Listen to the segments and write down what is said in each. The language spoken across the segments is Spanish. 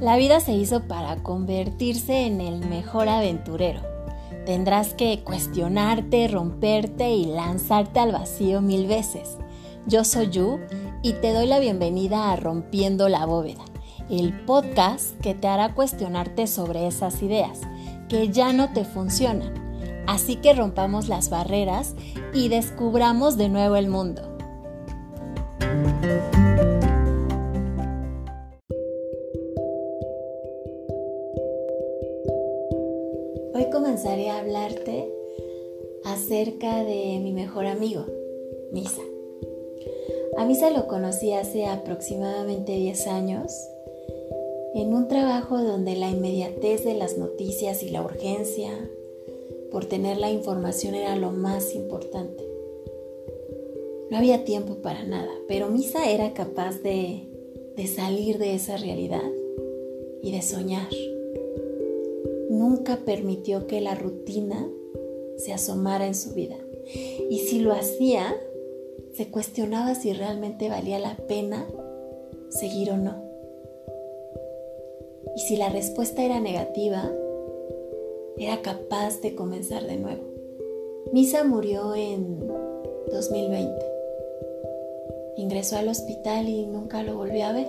La vida se hizo para convertirse en el mejor aventurero. Tendrás que cuestionarte, romperte y lanzarte al vacío mil veces. Yo soy Yu y te doy la bienvenida a Rompiendo la Bóveda, el podcast que te hará cuestionarte sobre esas ideas que ya no te funcionan. Así que rompamos las barreras y descubramos de nuevo el mundo. Hablarte acerca de mi mejor amigo, Misa. A Misa lo conocí hace aproximadamente 10 años en un trabajo donde la inmediatez de las noticias y la urgencia por tener la información era lo más importante. No había tiempo para nada, pero Misa era capaz de, de salir de esa realidad y de soñar nunca permitió que la rutina se asomara en su vida. Y si lo hacía, se cuestionaba si realmente valía la pena seguir o no. Y si la respuesta era negativa, era capaz de comenzar de nuevo. Misa murió en 2020. Ingresó al hospital y nunca lo volvió a ver.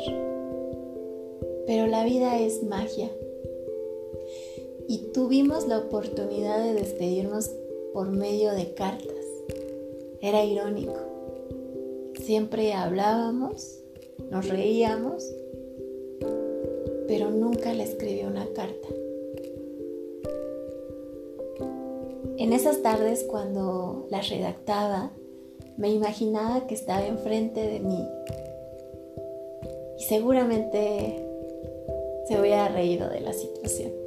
Pero la vida es magia y tuvimos la oportunidad de despedirnos por medio de cartas. Era irónico. Siempre hablábamos, nos reíamos, pero nunca le escribí una carta. En esas tardes cuando las redactaba, me imaginaba que estaba enfrente de mí y seguramente se hubiera reído de la situación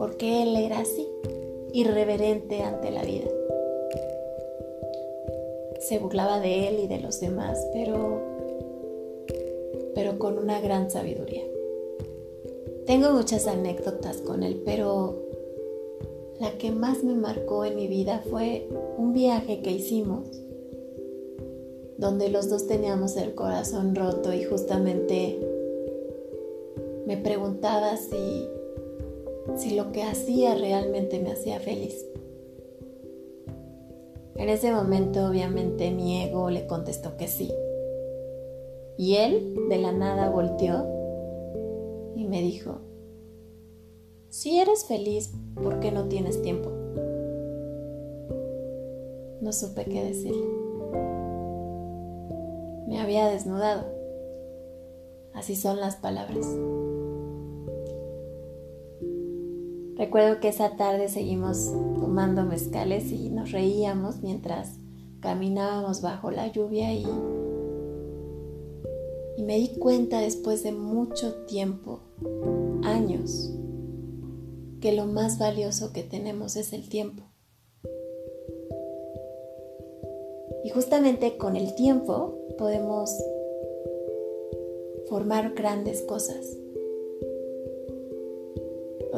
porque él era así, irreverente ante la vida. Se burlaba de él y de los demás, pero, pero con una gran sabiduría. Tengo muchas anécdotas con él, pero la que más me marcó en mi vida fue un viaje que hicimos donde los dos teníamos el corazón roto y justamente me preguntaba si si lo que hacía realmente me hacía feliz. En ese momento obviamente mi ego le contestó que sí. Y él de la nada volteó y me dijo, si eres feliz, ¿por qué no tienes tiempo? No supe qué decirle. Me había desnudado. Así son las palabras. Recuerdo que esa tarde seguimos tomando mezcales y nos reíamos mientras caminábamos bajo la lluvia y, y me di cuenta después de mucho tiempo, años, que lo más valioso que tenemos es el tiempo. Y justamente con el tiempo podemos formar grandes cosas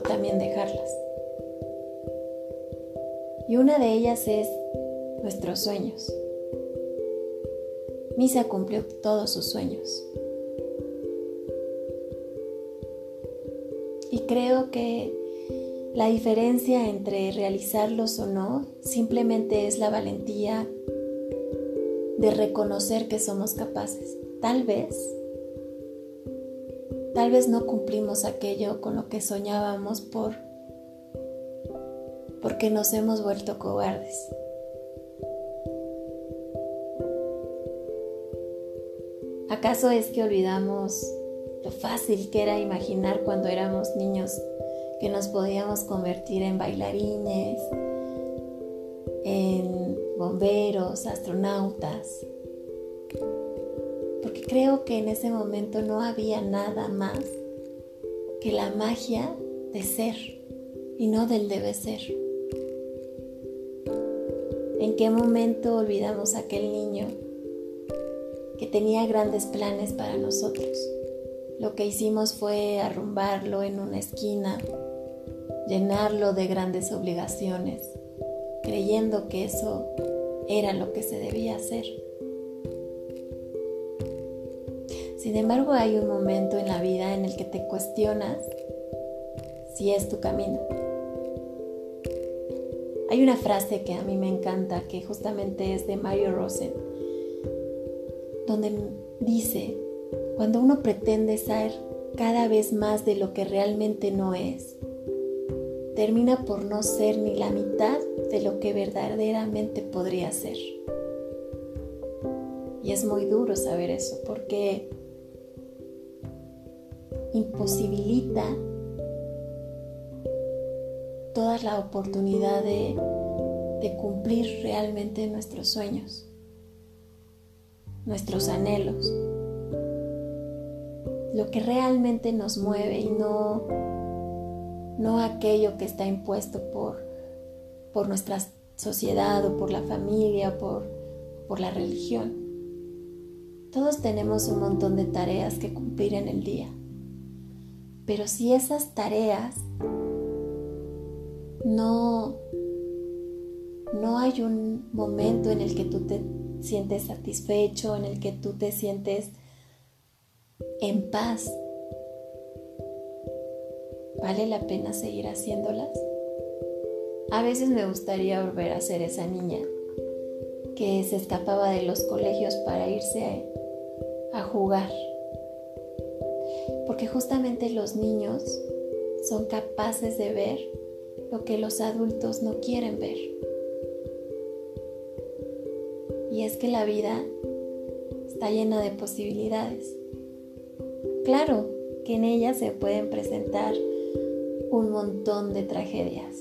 también dejarlas. Y una de ellas es nuestros sueños. Misa cumplió todos sus sueños. Y creo que la diferencia entre realizarlos o no simplemente es la valentía de reconocer que somos capaces. Tal vez Tal vez no cumplimos aquello con lo que soñábamos por porque nos hemos vuelto cobardes. ¿Acaso es que olvidamos lo fácil que era imaginar cuando éramos niños que nos podíamos convertir en bailarines, en bomberos, astronautas, creo que en ese momento no había nada más que la magia de ser y no del debe ser. ¿En qué momento olvidamos a aquel niño que tenía grandes planes para nosotros? Lo que hicimos fue arrumbarlo en una esquina, llenarlo de grandes obligaciones, creyendo que eso era lo que se debía hacer. Sin embargo, hay un momento en la vida en el que te cuestionas si es tu camino. Hay una frase que a mí me encanta, que justamente es de Mario Rosen, donde dice, cuando uno pretende ser cada vez más de lo que realmente no es, termina por no ser ni la mitad de lo que verdaderamente podría ser. Y es muy duro saber eso porque imposibilita toda la oportunidad de, cumplir realmente nuestros sueños, nuestros anhelos, lo que realmente nos mueve y no, no aquello que está impuesto por, por nuestra sociedad o por la familia o por, por la religión. Todos tenemos un montón de tareas que cumplir en el día. Pero si esas tareas no, no hay un momento en el que tú te sientes satisfecho, en el que tú te sientes en paz, ¿vale la pena seguir haciéndolas? A veces me gustaría volver a ser esa niña que se escapaba de los colegios para irse a, jugar. Porque justamente los niños son capaces de ver lo que los adultos no quieren ver. Y es que la vida está llena de posibilidades. Claro que en ella se pueden presentar un montón de tragedias.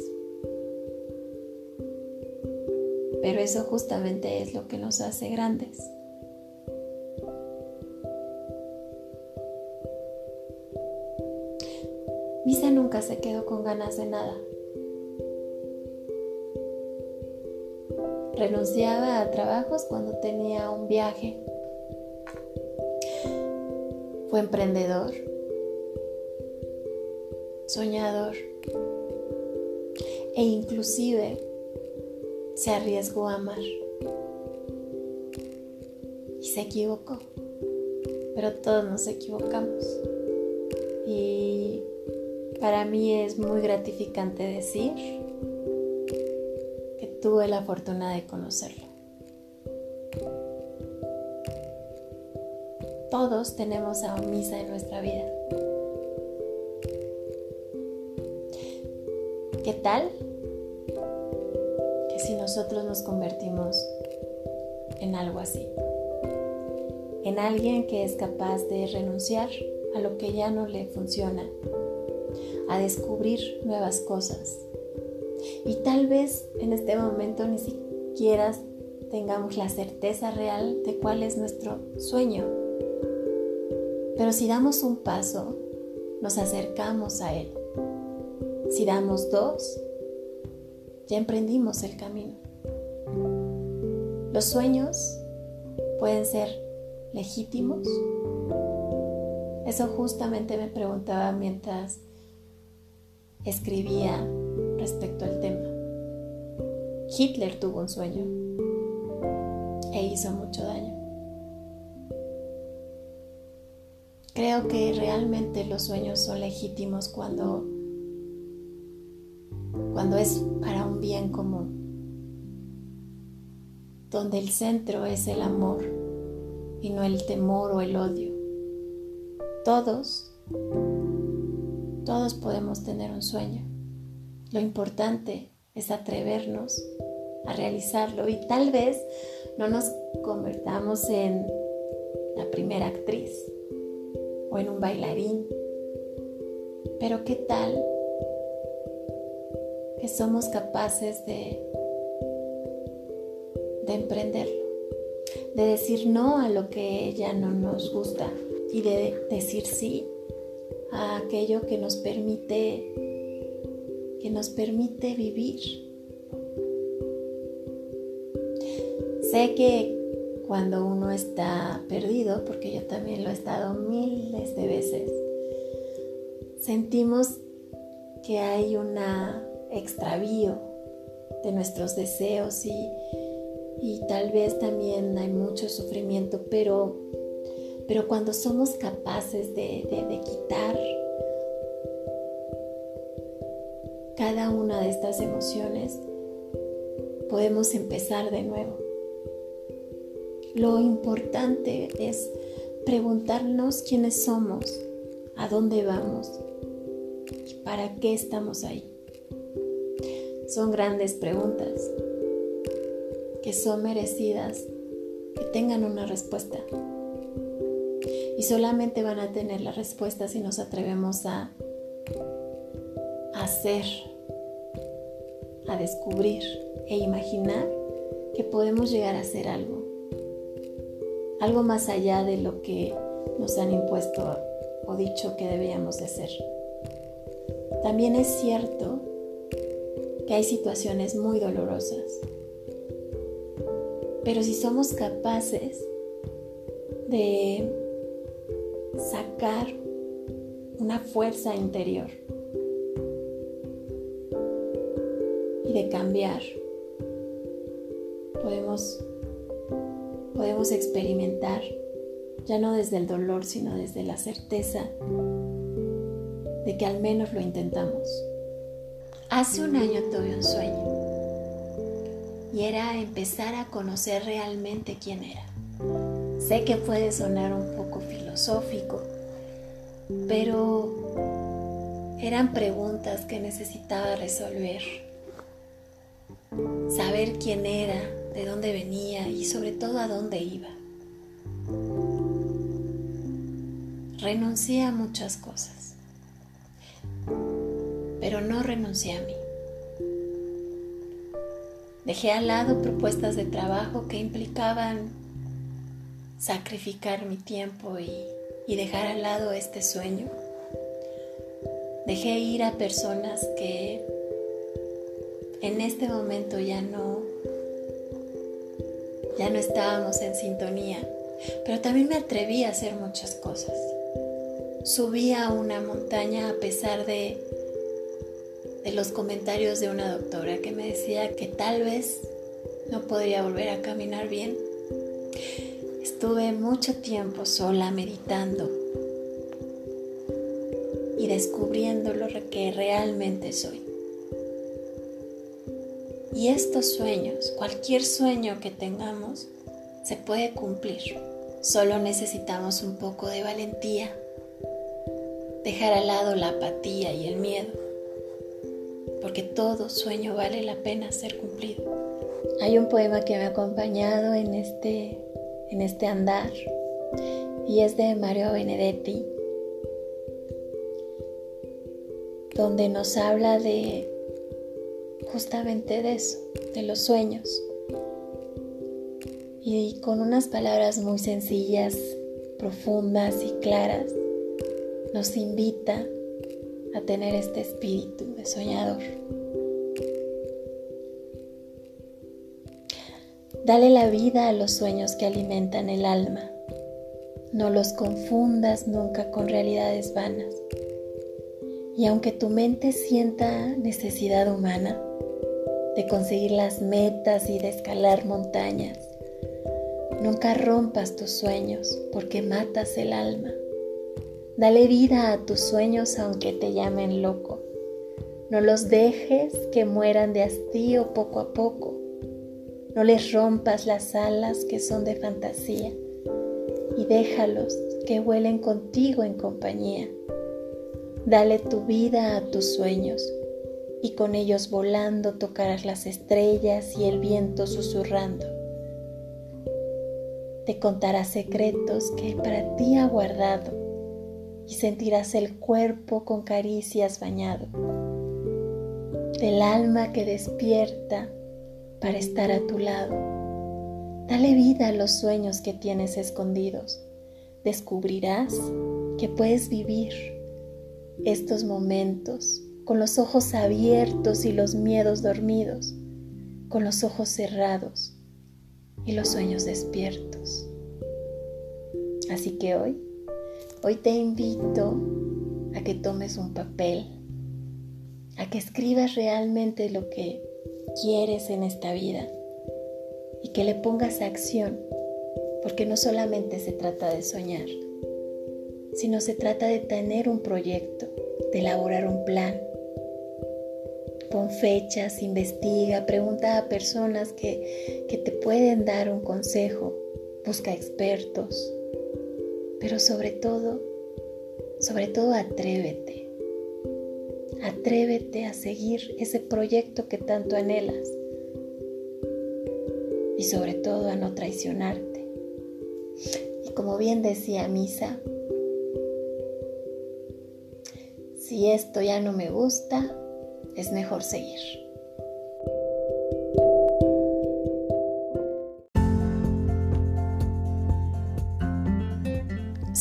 Pero eso justamente es lo que nos hace grandes. Se quedó con ganas de nada. Renunciaba a trabajos cuando tenía un viaje fue emprendedor, soñador e inclusive se arriesgó a amar. Y se equivocó, pero todos nos equivocamos. Y para mí es muy gratificante decir que tuve la fortuna de conocerlo. Todos tenemos a misa en nuestra vida. ¿Qué tal? Que si nosotros nos convertimos en algo así. En alguien que es capaz de renunciar a lo que ya no le funciona. A descubrir nuevas cosas. Y tal vez en este momento ni siquiera tengamos la certeza real de cuál es nuestro sueño pero si damos un paso, nos acercamos a Él. Si damos dos, ya emprendimos el camino. Los sueños pueden ser legítimos. Eso justamente me preguntaba mientras escribía respecto al tema. Hitler tuvo un sueño e hizo mucho daño. Creo que realmente los sueños son legítimos cuando, cuando es para un bien común, donde el centro es el amor y no el temor o el odio. Todos, todos podemos tener un sueño. Lo importante es atrevernos a realizarlo y tal vez no nos convertamos en la primera actriz o en un bailarín. Pero ¿qué tal que somos capaces de, de emprenderlo? De decir no a lo que ya no nos gusta y de decir sí a aquello que nos permite que nos permite vivir. Sé que cuando uno está perdido, porque yo también lo he estado miles de veces, sentimos que hay un extravío de nuestros deseos y, y tal vez también hay mucho sufrimiento, pero, Pero cuando somos capaces de, quitar cada una de estas emociones, podemos empezar de nuevo. Lo importante es preguntarnos quiénes somos, a dónde vamos y para qué estamos ahí. Son grandes preguntas que son merecidas que tengan una respuesta. Y solamente van a tener la respuesta si nos atrevemos a hacer, a descubrir e imaginar que podemos llegar a hacer algo. Algo más allá de lo que nos han impuesto o dicho que debíamos de ser. También es cierto que hay situaciones muy dolorosas pero si somos capaces de sacar una fuerza interior y de cambiar, podemos, podemos experimentar, ya no desde el dolor, sino desde la certeza de que al menos lo intentamos. Hace un año tuve un sueño y era empezar a conocer realmente quién era. Sé que puede sonar un poco filosófico, pero eran preguntas que necesitaba resolver. Saber quién era, de dónde venía y sobre todo a dónde iba. Renuncié a muchas cosas, pero no renuncié a mí. Dejé al lado propuestas de trabajo que implicaban sacrificar mi tiempo y, dejar al lado este sueño. Dejé ir a personas que en este momento ya no ya no estábamos en sintonía, pero también me atreví a hacer muchas cosas. Subí a una montaña a pesar de de los comentarios de una doctora que me decía que tal vez no podría volver a caminar bien. Estuve mucho tiempo sola meditando y descubriendo lo que realmente soy. Y estos sueños, cualquier sueño que tengamos, se puede cumplir. Solo necesitamos un poco de valentía, dejar al lado la apatía y el miedo porque todo sueño vale la pena ser cumplido. Hay un poema que me ha acompañado en este, en este andar y es de Mario Benedetti, donde nos habla de justamente de eso, de los sueños. Y con unas palabras muy sencillas, profundas y claras, nos invita a tener este espíritu de soñador. Dale la vida a los sueños que alimentan el alma. No los confundas nunca con realidades vanas. Y aunque tu mente sienta necesidad humana de conseguir las metas y de escalar montañas, nunca rompas tus sueños porque matas el alma. Dale vida a tus sueños aunque te llamen loco. No los dejes que mueran de hastío poco a poco. No les rompas las alas que son de fantasía y déjalos que vuelen contigo en compañía. Dale tu vida a tus sueños y con ellos volando tocarás las estrellas y el viento susurrando. Te contará secretos que para ti ha guardado y sentirás el cuerpo con caricias bañado, del alma que despierta para estar a tu lado. Dale vida a los sueños que tienes escondidos. Descubrirás que puedes vivir estos momentos con los ojos abiertos y los miedos dormidos, con los ojos cerrados y los sueños despiertos. Así que hoy Hoy te invito a que tomes un papel, a que escribas realmente lo que quieres en esta vida y que le pongas acción Porque no solamente se trata de soñar, sino se trata de tener un proyecto, de elaborar un plan. Pon fechas, investiga, pregunta a personas que, que te pueden dar un consejo, busca expertos, pero sobre todo, sobre todo atrévete. Atrévete a seguir ese proyecto que tanto anhelas y sobre todo a no traicionarte. Y como bien decía Misa, si esto ya no me gusta, es mejor seguir.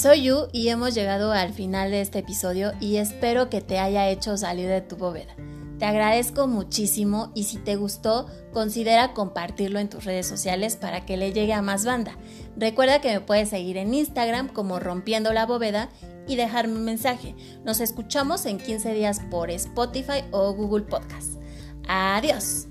Soy Yu y hemos llegado al final de este episodio y espero que te haya hecho salir de tu bóveda. Te agradezco muchísimo y si te gustó, considera compartirlo en tus redes sociales para que le llegue a más banda. Recuerda que me puedes seguir en Instagram como Rompiendo la Bóveda y dejarme un mensaje. Nos escuchamos en 15 días por Spotify o Google Podcast. Adiós.